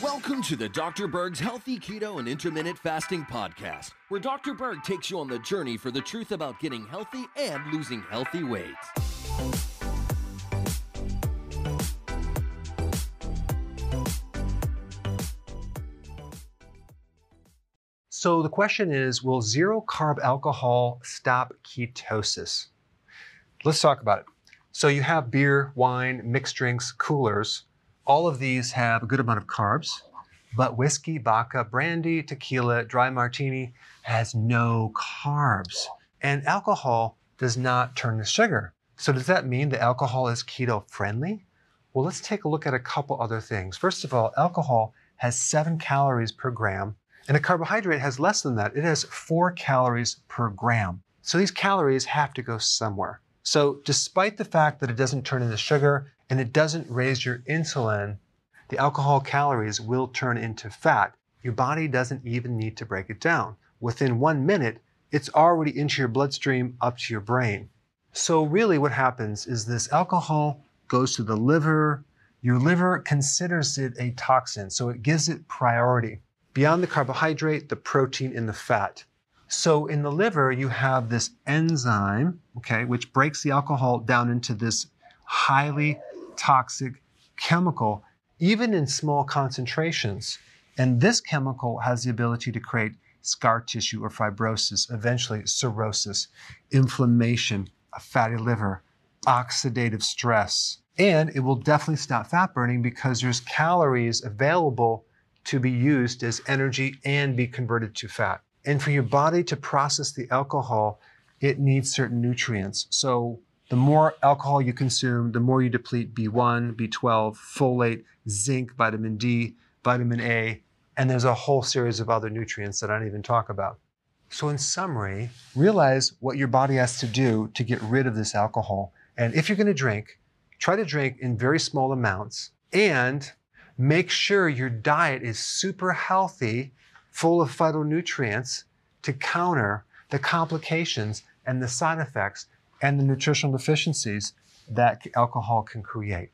Welcome to the Dr. Berg's Healthy Keto and Intermittent Fasting Podcast, where Dr. Berg takes you on the journey for the truth about getting healthy and losing healthy weight. So the question is Will zero carb alcohol stop ketosis? Let's talk about it. So you have beer, wine, mixed drinks, coolers. All of these have a good amount of carbs, but whiskey, vodka, brandy, tequila, dry martini has no carbs. And alcohol does not turn to sugar. So does that mean that alcohol is keto friendly? Well, let's take a look at a couple other things. First of all, alcohol has seven calories per gram, and a carbohydrate has less than that. It has four calories per gram. So these calories have to go somewhere. So despite the fact that it doesn't turn into sugar and it doesn't raise your insulin, the alcohol calories will turn into fat. Your body doesn't even need to break it down. Within one minute, it's already into your bloodstream up to your brain. So really what happens is this alcohol goes to the liver. Your liver considers it a toxin, so it gives it priority beyond the carbohydrate, the protein, and the fat. So in the liver, you have this enzyme, okay, which breaks the alcohol down into this highly toxic chemical, even in small concentrations. And this chemical has the ability to create scar tissue or fibrosis, eventually cirrhosis, inflammation, a fatty liver, oxidative stress. And it will definitely stop fat burning because there's calories available to be used as energy and be converted to fat. And for your body to process the alcohol, it needs certain nutrients. So the more alcohol you consume, the more you deplete B1, B12, folate, zinc, vitamin D, vitamin A, and there's a whole series of other nutrients that I don't even talk about. So, in summary, realize what your body has to do to get rid of this alcohol. And if you're going to drink, try to drink in very small amounts and make sure your diet is super healthy, full of phytonutrients to counter the complications and the side effects and the nutritional deficiencies that alcohol can create.